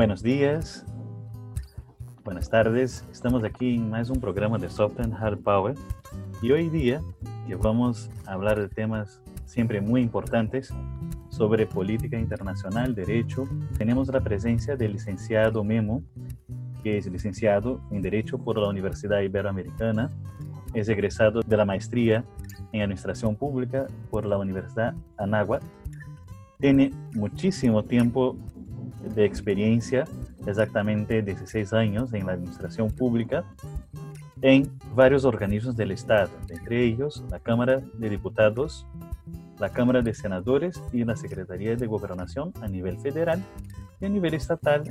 Buenos días, buenas tardes. Estamos aquí en más un programa de Soft and Hard Power y hoy día que vamos a hablar de temas siempre muy importantes sobre política internacional, derecho. Tenemos la presencia del licenciado Memo, que es licenciado en Derecho por la Universidad Iberoamericana, es egresado de la maestría en Administración Pública por la Universidad Anáhuac. Tiene muchísimo tiempo de experiencia, exactamente 16 años en la administración pública, en varios organismos del Estado, entre ellos la Cámara de Diputados, la Cámara de Senadores y la Secretaría de Gobernación a nivel federal y a nivel estatal,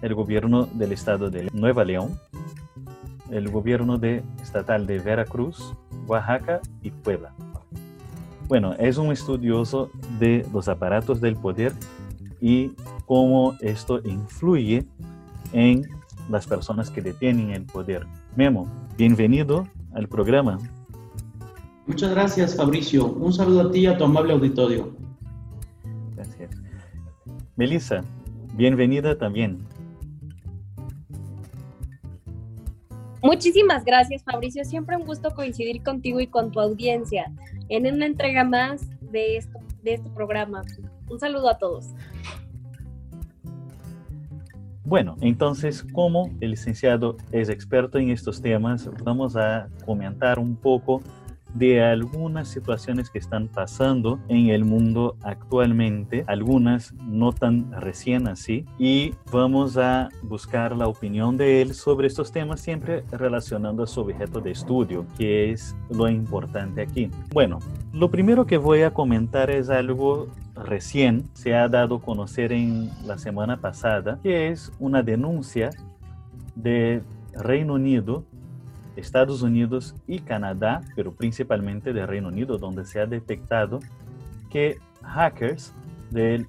el gobierno del Estado de Nueva León, el gobierno de, estatal de Veracruz, Oaxaca y Puebla. Bueno, es un estudioso de los aparatos del poder y cómo esto influye en las personas que detienen el poder. Memo, bienvenido al programa. Muchas gracias, Fabricio. Un saludo a ti y a tu amable auditorio. Gracias. Melissa, bienvenida también. Muchísimas gracias, Fabricio. Siempre un gusto coincidir contigo y con tu audiencia en una entrega más de, esto, de este programa. Un saludo a todos. Bueno, entonces, como el licenciado es experto en estos temas, vamos a comentar un poco de algunas situaciones que están pasando en el mundo actualmente, algunas no tan recién así, y vamos a buscar la opinión de él sobre estos temas, siempre relacionando a su objeto de estudio, que es lo importante aquí. Bueno, lo primero que voy a comentar es algo recién se ha dado a conocer en la semana pasada, que es una denuncia de Reino Unido, Estados Unidos y Canadá, pero principalmente de Reino Unido, donde se ha detectado que hackers de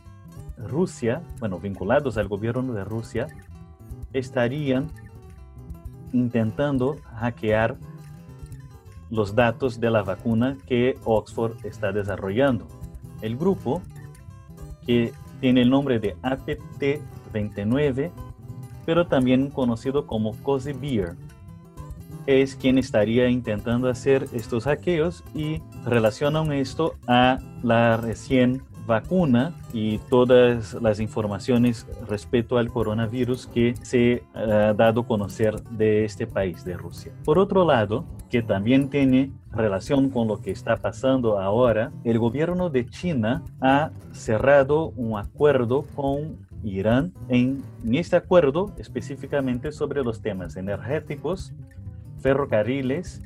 Rusia, bueno, vinculados al gobierno de Rusia, estarían intentando hackear los datos de la vacuna que Oxford está desarrollando. El grupo que tiene el nombre de APT-29, pero también conocido como Cozy Beer. Es quien estaría intentando hacer estos hackeos y relacionan esto a la recién vacuna y todas las informaciones respecto al coronavirus que se ha dado a conocer de este país, de Rusia. Por otro lado, que también tiene relación con lo que está pasando ahora, el gobierno de China ha cerrado un acuerdo con Irán en, este acuerdo específicamente sobre los temas energéticos, ferrocarriles,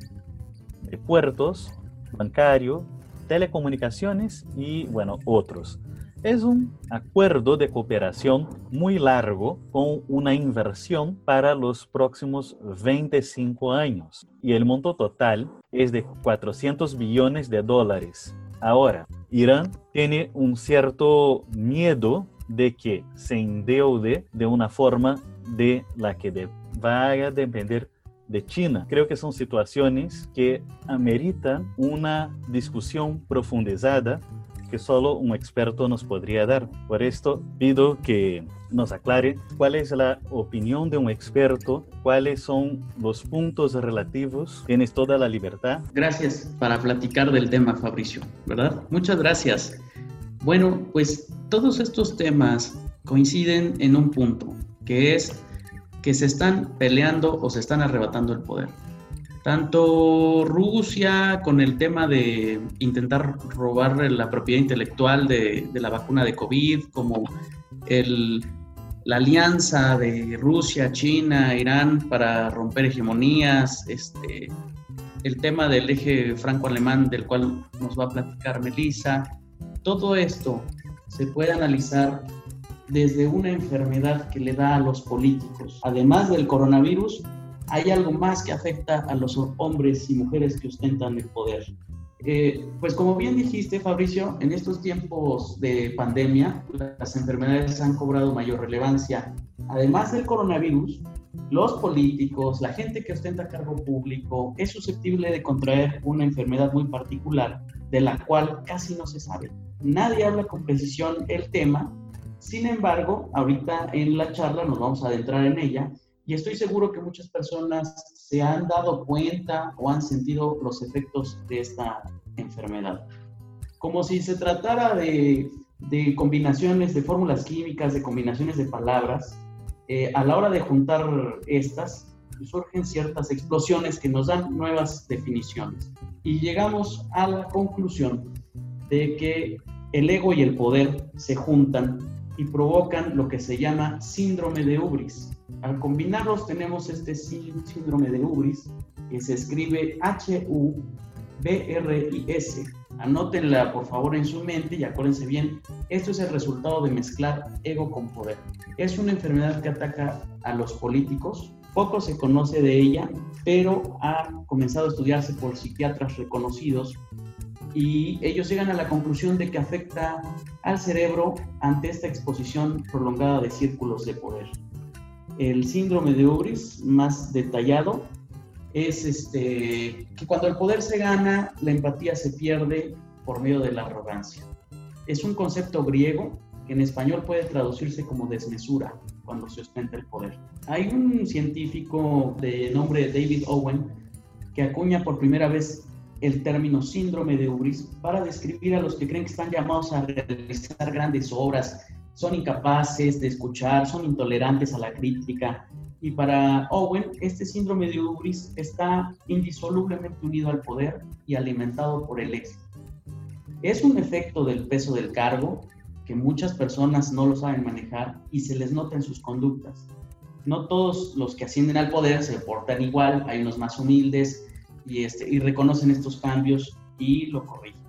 de puertos, bancario, telecomunicaciones y, bueno, otros. Es un acuerdo de cooperación muy largo con una inversión para los próximos 25 años y el monto total es de 400 billones de dólares. Ahora, Irán tiene un cierto miedo de que se endeude de una forma de la que vaya a depender de China. Creo que son situaciones que ameritan una discusión profundizada que solo un experto nos podría dar. Por esto pido que nos aclare cuál es la opinión de un experto, cuáles son los puntos relativos. Tienes toda la libertad. Gracias para platicar del tema, Fabricio, ¿verdad? Muchas gracias. Bueno, pues todos estos temas coinciden en un punto, que es que se están peleando o se están arrebatando el poder. Tanto Rusia con el tema de intentar robar la propiedad intelectual de, la vacuna de COVID, como el, la alianza de Rusia, China, Irán para romper hegemonías, este, el tema del eje franco-alemán del cual nos va a platicar Melissa, todo esto se puede analizar desde una enfermedad que le da a los políticos, además del coronavirus, hay algo más que afecta a los hombres y mujeres que ostentan el poder. Eh, pues como bien dijiste, Fabricio, en estos tiempos de pandemia, las enfermedades han cobrado mayor relevancia. Además del coronavirus, los políticos, la gente que ostenta cargo público, es susceptible de contraer una enfermedad muy particular de la cual casi no se sabe. Nadie habla con precisión el tema, sin embargo, ahorita en la charla nos vamos a adentrar en ella y estoy seguro que muchas personas se han dado cuenta o han sentido los efectos de esta enfermedad. Como si se tratara de, combinaciones de fórmulas químicas, de combinaciones de palabras, eh, a la hora de juntar estas, surgen ciertas explosiones que nos dan nuevas definiciones. Y llegamos a la conclusión de que el ego y el poder se juntan y provocan lo que se llama síndrome de Ubris. Al combinarlos tenemos este síndrome de Ubris que se escribe H-U-B-R-I-S. Anótenla por favor en su mente y acuérdense bien, esto es el resultado de mezclar ego con poder. Es una enfermedad que ataca a los políticos. Poco se conoce de ella, pero ha comenzado a estudiarse por psiquiatras reconocidos y ellos llegan a la conclusión de que afecta al cerebro ante esta exposición prolongada de círculos de poder. El síndrome de Ubris, más detallado, es este, que cuando el poder se gana, la empatía se pierde por medio de la arrogancia. Es un concepto griego que en español puede traducirse como desmesura cuando se ostenta el poder. Hay un científico de nombre David Owen que acuña por primera vez el término síndrome de Ubris para describir a los que creen que están llamados a realizar grandes obras, son incapaces de escuchar, son intolerantes a la crítica. Y para Owen, este síndrome de Ubris está indisolublemente unido al poder y alimentado por el éxito. Es un efecto del peso del cargo que muchas personas no lo saben manejar y se les nota en sus conductas. No todos los que ascienden al poder se portan igual, hay unos más humildes, y, este, y reconocen estos cambios y lo corrigen.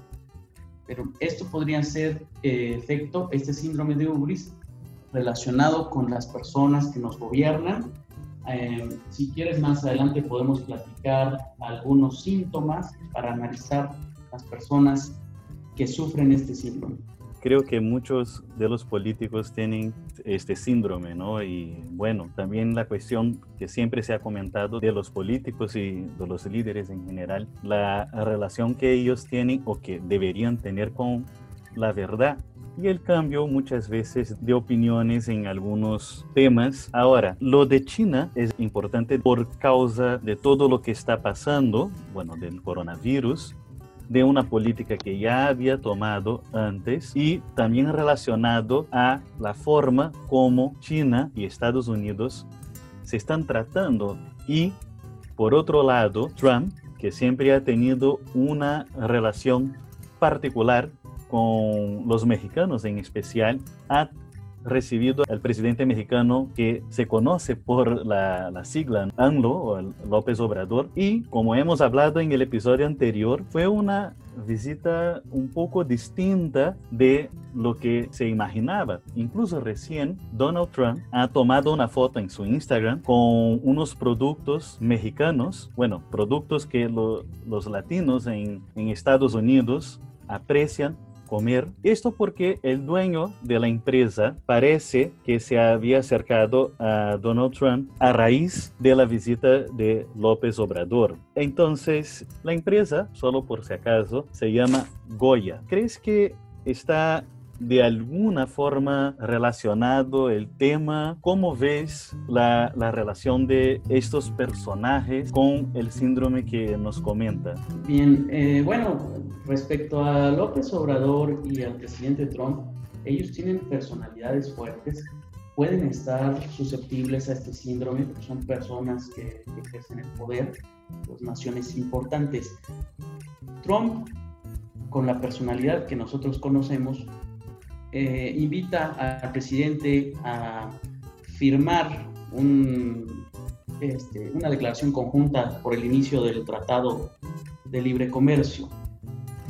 Pero esto podría ser eh, efecto, este síndrome de Ubris, relacionado con las personas que nos gobiernan. Eh, si quieres, más adelante podemos platicar algunos síntomas para analizar las personas que sufren este síndrome creo que muchos de los políticos tienen este síndrome, ¿no? Y bueno, también la cuestión que siempre se ha comentado de los políticos y de los líderes en general, la relación que ellos tienen o que deberían tener con la verdad y el cambio muchas veces de opiniones en algunos temas. Ahora, lo de China es importante por causa de todo lo que está pasando, bueno, del coronavirus, de una política que ya había tomado antes y también relacionado a la forma como China y Estados Unidos se están tratando. Y por otro lado Trump que siempre ha tenido una relación particular con los mexicanos en especial ha recibido al presidente mexicano que se conoce por la, sigla ANLO o López Obrador y como hemos hablado en el episodio anterior fue una visita un poco distinta de lo que se imaginaba. Incluso recién Donald Trump ha tomado una foto en su Instagram con unos productos mexicanos, bueno, productos que los latinos en, en Estados Unidos aprecian Esto porque el dueño de la empresa parece que se había acercado a Donald Trump a raíz de la visita de López Obrador. Entonces, la empresa, solo por si acaso, se llama Goya. ¿Crees que está de alguna forma relacionado el tema. ¿Cómo ves la, la, relación de estos personajes con el síndrome que nos comenta? Bien, eh, bueno, respecto a López Obrador y al presidente Trump, ellos tienen personalidades fuertes, pueden estar susceptibles a este síndrome, son personas que, que ejercen el poder, pues naciones importantes. Trump, con la personalidad que nosotros conocemos, eh, invita al presidente a firmar este, una declaración conjunta por el inicio del Tratado de Libre Comercio.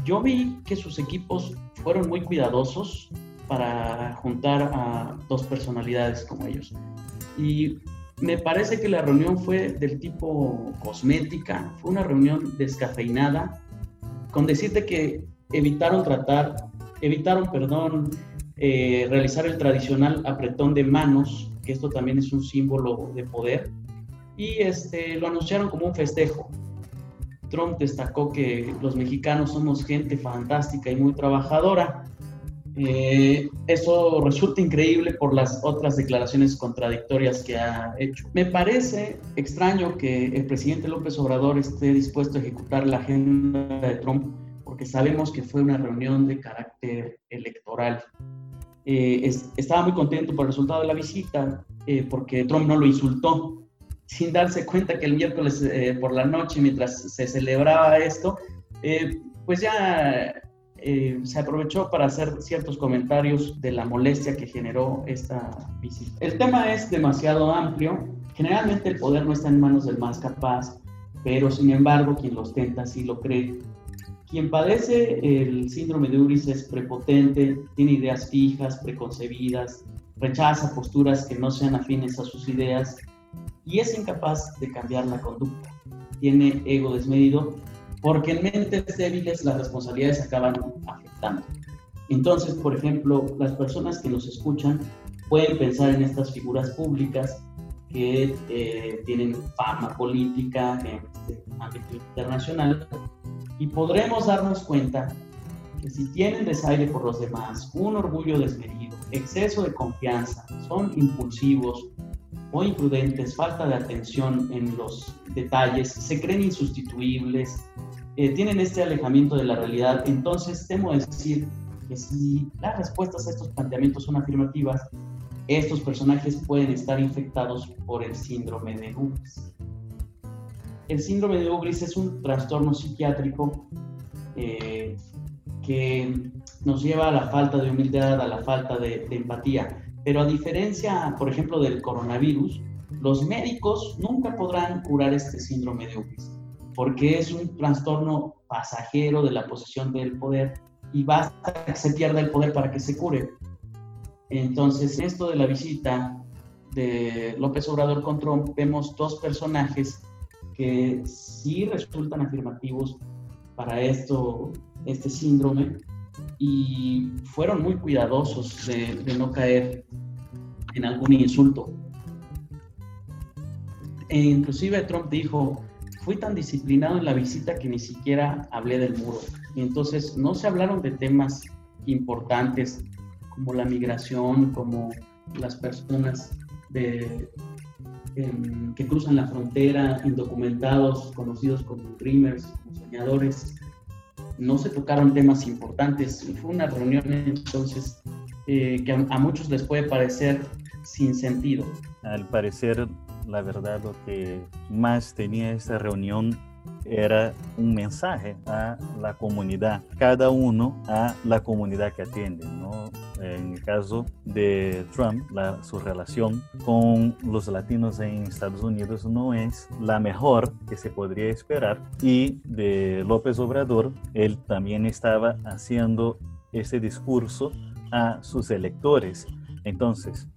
Yo vi que sus equipos fueron muy cuidadosos para juntar a dos personalidades como ellos. Y me parece que la reunión fue del tipo cosmética, fue una reunión descafeinada, con decirte que evitaron tratar, evitaron, perdón, eh, realizar el tradicional apretón de manos, que esto también es un símbolo de poder, y este, lo anunciaron como un festejo. Trump destacó que los mexicanos somos gente fantástica y muy trabajadora. Eh, eso resulta increíble por las otras declaraciones contradictorias que ha hecho. Me parece extraño que el presidente López Obrador esté dispuesto a ejecutar la agenda de Trump porque sabemos que fue una reunión de carácter electoral. Eh, estaba muy contento por el resultado de la visita eh, porque Trump no lo insultó, sin darse cuenta que el miércoles eh, por la noche, mientras se celebraba esto, pues ya se aprovechó para hacer ciertos comentarios de la molestia que generó esta visita. El tema es demasiado amplio. Generalmente el poder no está en manos del más capaz, pero sin embargo quien lo ostenta sí lo cree quien padece el síndrome de Uris es prepotente, tiene ideas fijas, preconcebidas, rechaza posturas que no sean afines a sus ideas y es incapaz de cambiar la conducta. Tiene ego desmedido porque en mentes débiles las responsabilidades acaban afectando. Entonces, por ejemplo, las personas que nos escuchan pueden pensar en estas figuras públicas que eh, tienen fama política en este ámbito internacional y podremos darnos cuenta que si tienen desaire por los demás, un orgullo desmedido, exceso de confianza, son impulsivos o imprudentes, falta de atención en los detalles, se creen insustituibles, eh, tienen este alejamiento de la realidad, entonces temo decir que si las respuestas a estos planteamientos son afirmativas, estos personajes pueden estar infectados por el síndrome de Ubris. El síndrome de Ubris es un trastorno psiquiátrico eh, que nos lleva a la falta de humildad, a la falta de, empatía. Pero a diferencia, por ejemplo, del coronavirus, los médicos nunca podrán curar este síndrome de Ubris, porque es un trastorno pasajero de la posesión del poder y basta que se pierda el poder para que se cure. Entonces, esto de la visita de López Obrador con Trump, vemos dos personajes que sí resultan afirmativos para esto, este síndrome y fueron muy cuidadosos de, no caer en algún insulto. E inclusive Trump dijo, fui tan disciplinado en la visita que ni siquiera hablé del muro. Y entonces no se hablaron de temas importantes como la migración, como las personas de, que cruzan la frontera, indocumentados, conocidos como dreamers, como soñadores. No se tocaron temas importantes. Fue una reunión entonces eh, que a, muchos les puede parecer sin sentido. Al parecer, la verdad, lo que más tenía esta reunión era un mensaje a la comunidad, cada uno a la comunidad que atiende. ¿no? En el caso de Trump, la, su relación con los latinos en Estados Unidos no es la mejor que se podría esperar y de López Obrador, él también estaba haciendo ese discurso a sus electores. Entonces,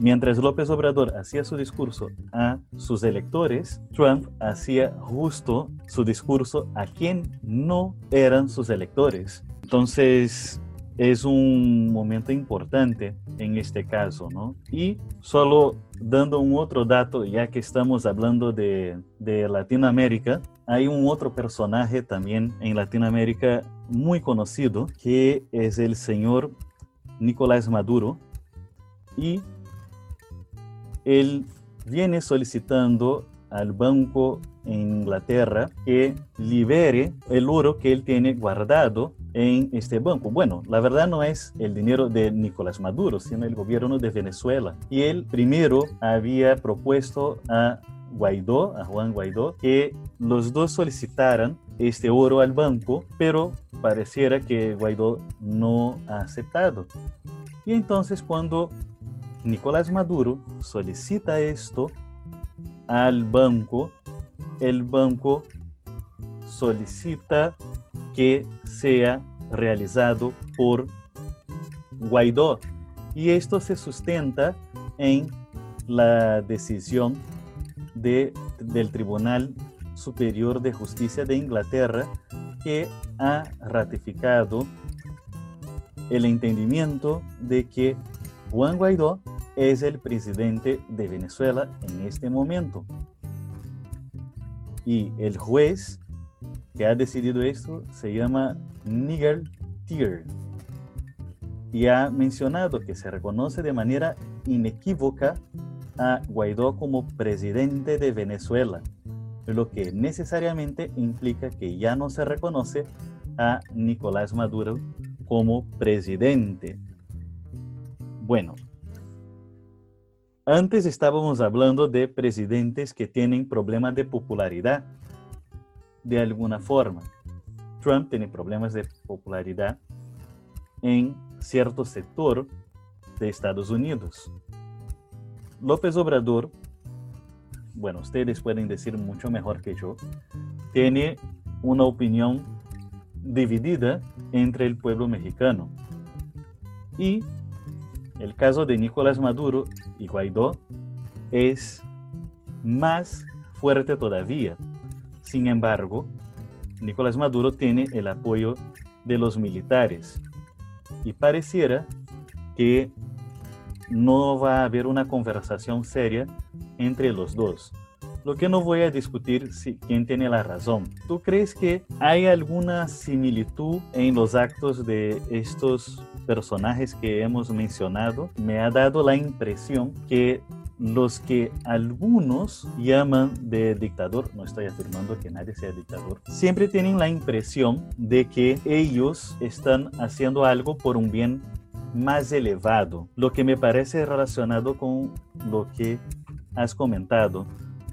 Mientras López Obrador hacía su discurso a sus electores, Trump hacía justo su discurso a quien no eran sus electores. Entonces, es un momento importante en este caso, ¿no? Y solo dando un otro dato, ya que estamos hablando de, de Latinoamérica, hay un otro personaje también en Latinoamérica muy conocido, que es el señor Nicolás Maduro. Y él viene solicitando al banco en Inglaterra que libere el oro que él tiene guardado en este banco. Bueno, la verdad no es el dinero de Nicolás Maduro, sino el gobierno de Venezuela. Y él primero había propuesto a Guaidó, a Juan Guaidó, que los dos solicitaran este oro al banco, pero pareciera que Guaidó no ha aceptado. Y entonces cuando Nicolás Maduro solicita esto al banco, el banco solicita que sea realizado por Guaidó. Y esto se sustenta en la decisión de, del Tribunal Superior de Justicia de Inglaterra que ha ratificado el entendimiento de que Juan Guaidó es el presidente de Venezuela en este momento. Y el juez que ha decidido esto se llama Nigel Tier y ha mencionado que se reconoce de manera inequívoca a Guaidó como presidente de Venezuela, lo que necesariamente implica que ya no se reconoce a Nicolás Maduro como presidente. Bueno, antes estábamos hablando de presidentes que tienen problemas de popularidad de alguna forma. Trump tiene problemas de popularidad en cierto sector de Estados Unidos. López Obrador, bueno, ustedes pueden decir mucho mejor que yo, tiene una opinión dividida entre el pueblo mexicano. Y el caso de Nicolás Maduro y Guaidó es más fuerte todavía. Sin embargo, Nicolás Maduro tiene el apoyo de los militares y pareciera que no va a haber una conversación seria entre los dos. Lo que no voy a discutir si quién tiene la razón. ¿Tú crees que hay alguna similitud en los actos de estos personajes que hemos mencionado? Me ha dado la impresión que los que algunos llaman de dictador, no estoy afirmando que nadie sea dictador, siempre tienen la impresión de que ellos están haciendo algo por un bien más elevado, lo que me parece relacionado con lo que has comentado.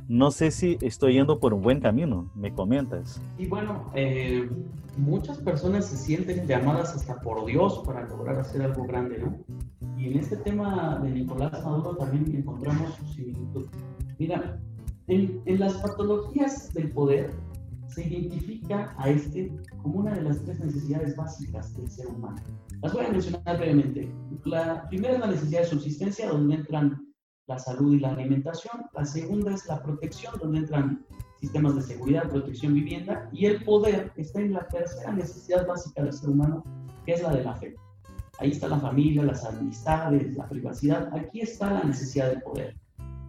No sé si estoy yendo por un buen camino, me comentas. Y bueno, eh, muchas personas se sienten llamadas hasta por Dios para lograr hacer algo grande, ¿no? Y en este tema de Nicolás Maduro también encontramos su similitud. Mira, en, en las patologías del poder se identifica a este como una de las tres necesidades básicas del ser humano. Las voy a mencionar brevemente. La primera es la necesidad de subsistencia, donde entran la salud y la alimentación. La segunda es la protección, donde entran sistemas de seguridad, protección, vivienda. Y el poder está en la tercera necesidad básica del ser humano, que es la de la fe. Ahí está la familia, las amistades, la privacidad. Aquí está la necesidad de poder.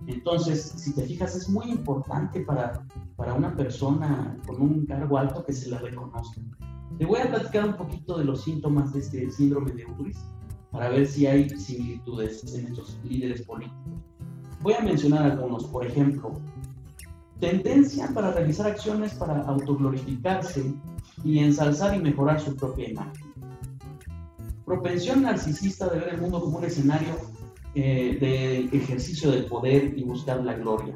Entonces, si te fijas, es muy importante para, para una persona con un cargo alto que se le reconozca. Te voy a platicar un poquito de los síntomas de este síndrome de Uris para ver si hay similitudes en estos líderes políticos. Voy a mencionar algunos, por ejemplo, tendencia para realizar acciones para autoglorificarse y ensalzar y mejorar su propia imagen. Propensión narcisista de ver el mundo como un escenario eh, de ejercicio del poder y buscar la gloria,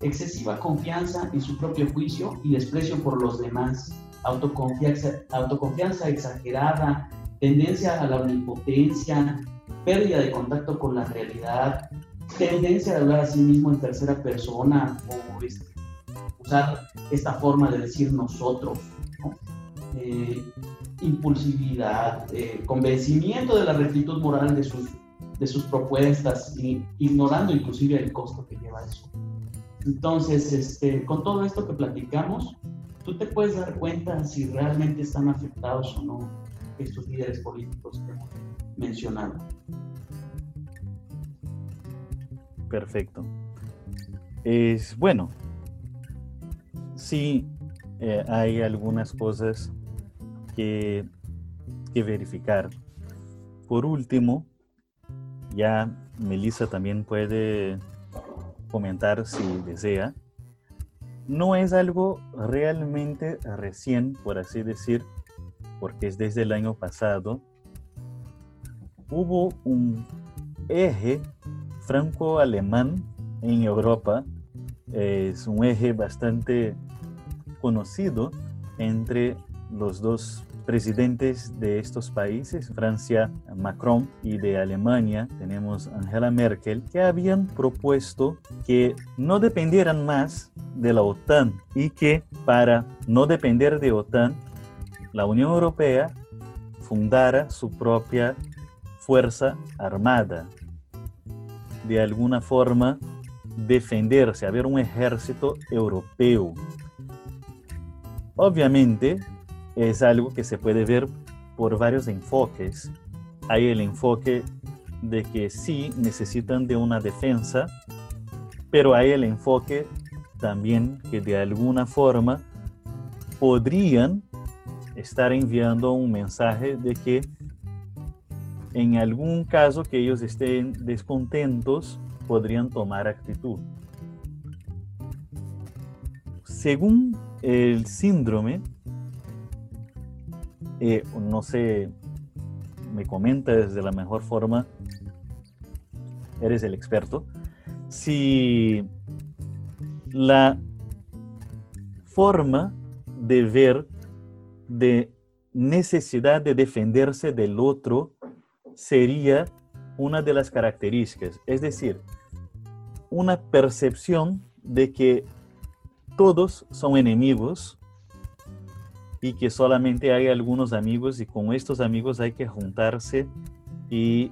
excesiva confianza en su propio juicio y desprecio por los demás, autoconfianza, autoconfianza exagerada, tendencia a la omnipotencia, pérdida de contacto con la realidad, tendencia a hablar a sí mismo en tercera persona o este, usar esta forma de decir nosotros. ¿no? Eh, impulsividad, eh, convencimiento de la rectitud moral de sus, de sus propuestas, y, ignorando inclusive el costo que lleva eso. Entonces, este, con todo esto que platicamos, tú te puedes dar cuenta si realmente están afectados o no estos líderes políticos que. Perfecto. Es bueno. Sí, eh, hay algunas cosas que, verificar. Por último, ya Melissa también puede comentar si desea. No es algo realmente recién, por así decir, porque es desde el año pasado. Hubo un eje franco-alemán en Europa. Es un eje bastante conocido entre los dos presidentes de estos países, Francia, Macron, y de Alemania, tenemos Angela Merkel, que habían propuesto que no dependieran más de la OTAN y que para no depender de OTAN, la Unión Europea fundara su propia fuerza armada. De alguna forma, defenderse, haber un ejército europeo. Obviamente es algo que se puede ver por varios enfoques. Hay el enfoque de que sí necesitan de una defensa, pero hay el enfoque también que de alguna forma podrían estar enviando un mensaje de que en algún caso que ellos estén descontentos, podrían tomar actitud. Según el síndrome, eh, no sé, me comenta desde la mejor forma, eres el experto, si la forma de ver de necesidad de defenderse del otro sería una de las características, es decir, una percepción de que todos son enemigos y que solamente hay algunos amigos y con estos amigos hay que juntarse y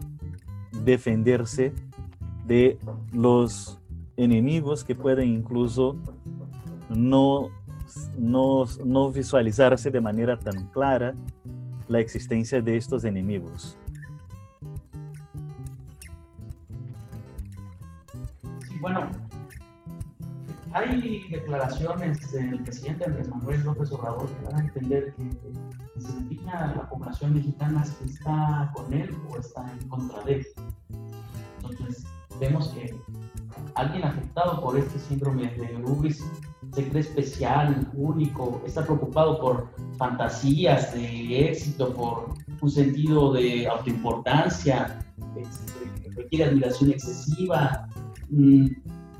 defenderse de los enemigos que pueden incluso no, no, visualizarse de manera tan clara la existencia de estos enemigos. bueno, hay declaraciones del presidente Andrés Manuel López Obrador que dan a entender que se defina la población mexicana si está con él o está en contra de él. Entonces, vemos que alguien afectado por este síndrome de Ubris se cree especial, único, está preocupado por fantasías de éxito, por un sentido de autoimportancia, este, requiere admiración excesiva, Mm,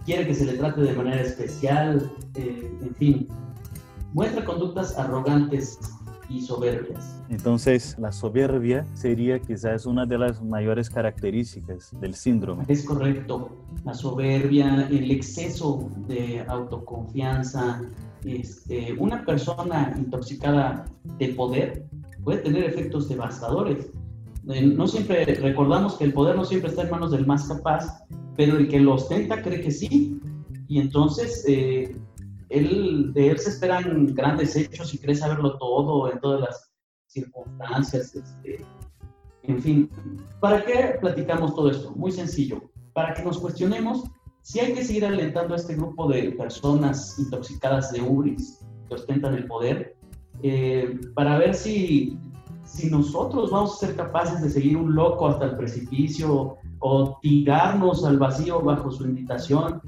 quiere que se le trate de manera especial, eh, en fin, muestra conductas arrogantes y soberbias. Entonces, la soberbia sería quizás una de las mayores características del síndrome. Es correcto, la soberbia, el exceso de autoconfianza. Este, una persona intoxicada de poder puede tener efectos devastadores. Eh, no siempre recordamos que el poder no siempre está en manos del más capaz, pero el que lo ostenta cree que sí, y entonces eh, él, de él se esperan grandes hechos y cree saberlo todo en todas las circunstancias. Este, en fin, ¿para qué platicamos todo esto? Muy sencillo, para que nos cuestionemos si hay que seguir alentando a este grupo de personas intoxicadas de ubris que ostentan el poder, eh, para ver si, si nosotros vamos a ser capaces de seguir un loco hasta el precipicio o tirarnos al vacío bajo su invitación,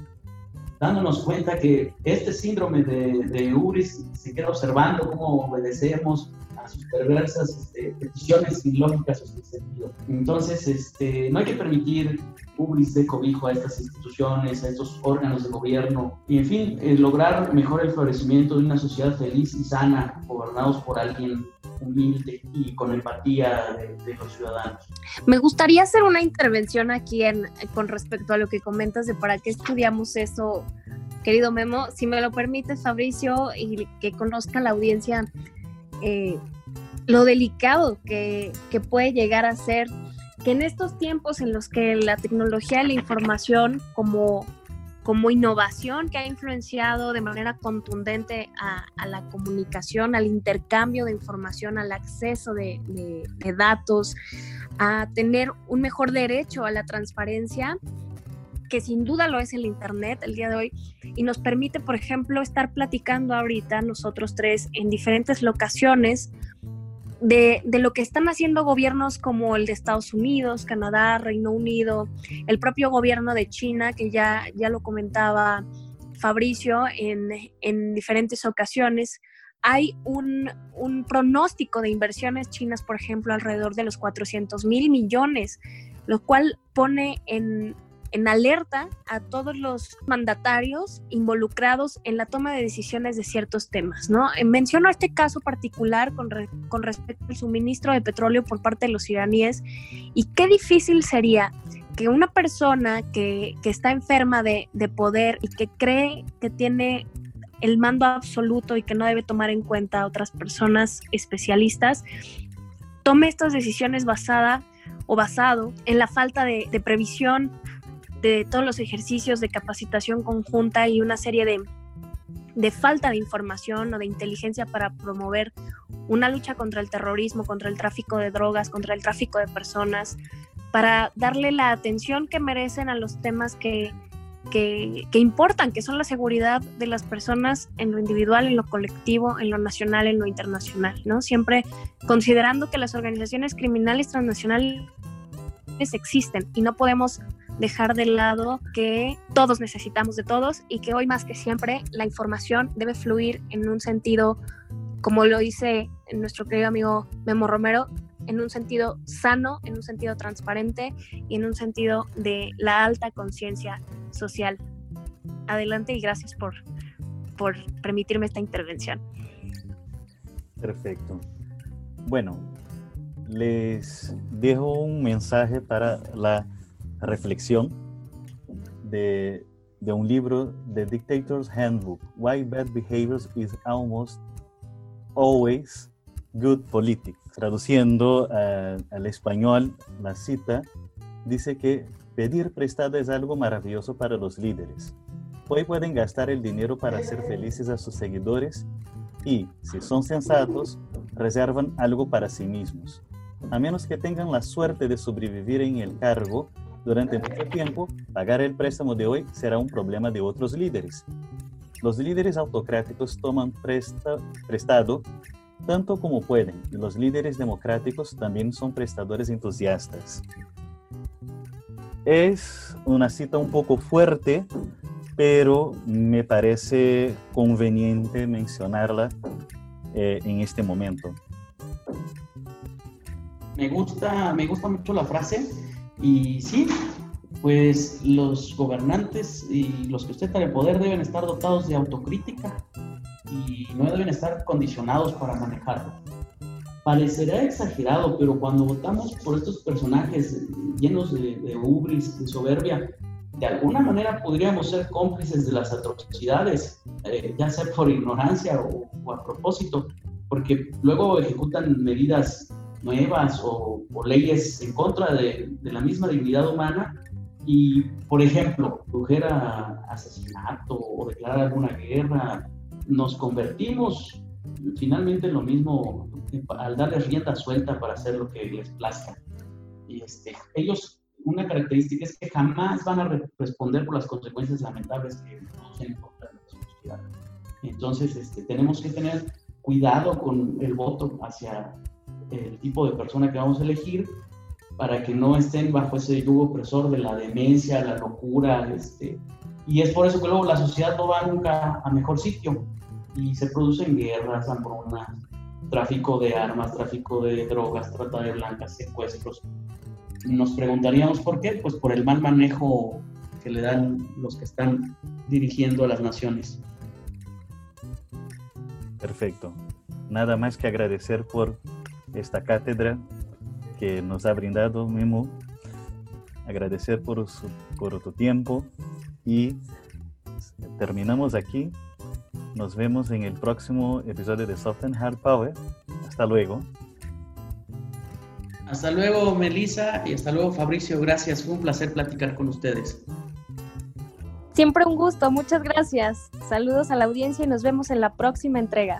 dándonos cuenta que este síndrome de, de Ubris se queda observando cómo obedecemos a sus perversas este, peticiones ilógicas o sin sentido. Entonces, este, no hay que permitir Ubris de cobijo a estas instituciones, a estos órganos de gobierno y, en fin, eh, lograr mejor el florecimiento de una sociedad feliz y sana, gobernados por alguien humilde y con empatía de, los ciudadanos. Me gustaría hacer una intervención aquí en, con respecto a lo que comentas de para qué estudiamos eso, querido Memo. Si me lo permite, Fabricio, y que conozca la audiencia eh, lo delicado que, que puede llegar a ser que en estos tiempos en los que la tecnología y la información como como innovación que ha influenciado de manera contundente a, la comunicación, al intercambio de información, al acceso de, datos, a tener un mejor derecho a la transparencia, que sin duda lo es el Internet el día de hoy, y nos permite, por ejemplo, estar platicando ahorita nosotros tres en diferentes locaciones de, lo que están haciendo gobiernos como el de Estados Unidos, Canadá, Reino Unido, el propio gobierno de China, que ya, ya lo comentaba Fabricio en, en diferentes ocasiones. Hay un, un, pronóstico de inversiones chinas, por ejemplo, alrededor de los 400 mil millones, lo cual pone en, en alerta a todos los mandatarios involucrados en la toma de decisiones de ciertos temas, ¿no? Eh, menciono este caso particular con, con respecto al suministro de petróleo por parte de los iraníes y qué difícil sería que una persona que, que está enferma de, de poder y que cree que tiene el mando absoluto y que no debe tomar en cuenta a otras personas especialistas, tome estas decisiones basada o basado en la falta de, de previsión de todos los ejercicios de capacitación conjunta y una serie de, de falta de información o de inteligencia para promover una lucha contra el terrorismo, contra el tráfico de drogas, contra el tráfico de personas, para darle la atención que merecen a los temas que, que, importan, que son la seguridad de las personas en lo individual, en lo colectivo, en lo nacional, en lo internacional, ¿no? Siempre considerando que las organizaciones criminales transnacionales existen y no podemos dejar de lado que todos necesitamos de todos y que hoy más que siempre la información debe fluir en un sentido, como lo dice nuestro querido amigo Memo Romero, en un sentido sano, en un sentido transparente y en un sentido de la alta conciencia social. Adelante y gracias por, por permitirme esta intervención. Perfecto. Bueno, les dejo un mensaje para la reflexión de, de un libro, The Dictator's Handbook, Why Bad Behavior is Almost Always Good Politics. Traduciendo eh, al español la cita, dice que pedir prestado es algo maravilloso para los líderes. Hoy pueden gastar el dinero para hacer felices a sus seguidores y, si son sensatos, reservan algo para sí mismos. A menos que tengan la suerte de sobrevivir en el cargo durante mucho tiempo, pagar el préstamo de hoy será un problema de otros líderes. Los líderes autocráticos toman prestado tanto como pueden y los líderes democráticos también son prestadores entusiastas. Es una cita un poco fuerte, pero me parece conveniente mencionarla eh, en este momento. Me gusta, me gusta mucho la frase y sí, pues los gobernantes y los que están en el poder deben estar dotados de autocrítica y no deben estar condicionados para manejarlo. Parecerá exagerado, pero cuando votamos por estos personajes llenos de, de ubris, de soberbia, de alguna manera podríamos ser cómplices de las atrocidades, eh, ya sea por ignorancia o, a propósito, porque luego ejecutan medidas nuevas o, leyes en contra de, de, la misma dignidad humana y, por ejemplo, a asesinato o declarar alguna guerra, nos convertimos finalmente en lo mismo al darles rienda suelta para hacer lo que les plazca. Y este, ellos, una característica es que jamás van a responder por las consecuencias lamentables que producen en contra la sociedad. Entonces, este, tenemos que tener cuidado con el voto hacia el tipo de persona que vamos a elegir para que no estén bajo ese yugo opresor de la demencia, la locura, este, y es por eso que luego la sociedad no va nunca a mejor sitio y se producen guerras, hambrunas, tráfico de armas, tráfico de drogas, trata de blancas, secuestros. Nos preguntaríamos por qué, pues por el mal manejo que le dan los que están dirigiendo a las naciones. Perfecto. Nada más que agradecer por esta cátedra que nos ha brindado Memo. Agradecer por, su, por tu tiempo y terminamos aquí. Nos vemos en el próximo episodio de Soft and Hard Power. Hasta luego. Hasta luego, Melissa, y hasta luego, Fabricio. Gracias. Fue un placer platicar con ustedes. Siempre un gusto. Muchas gracias. Saludos a la audiencia y nos vemos en la próxima entrega.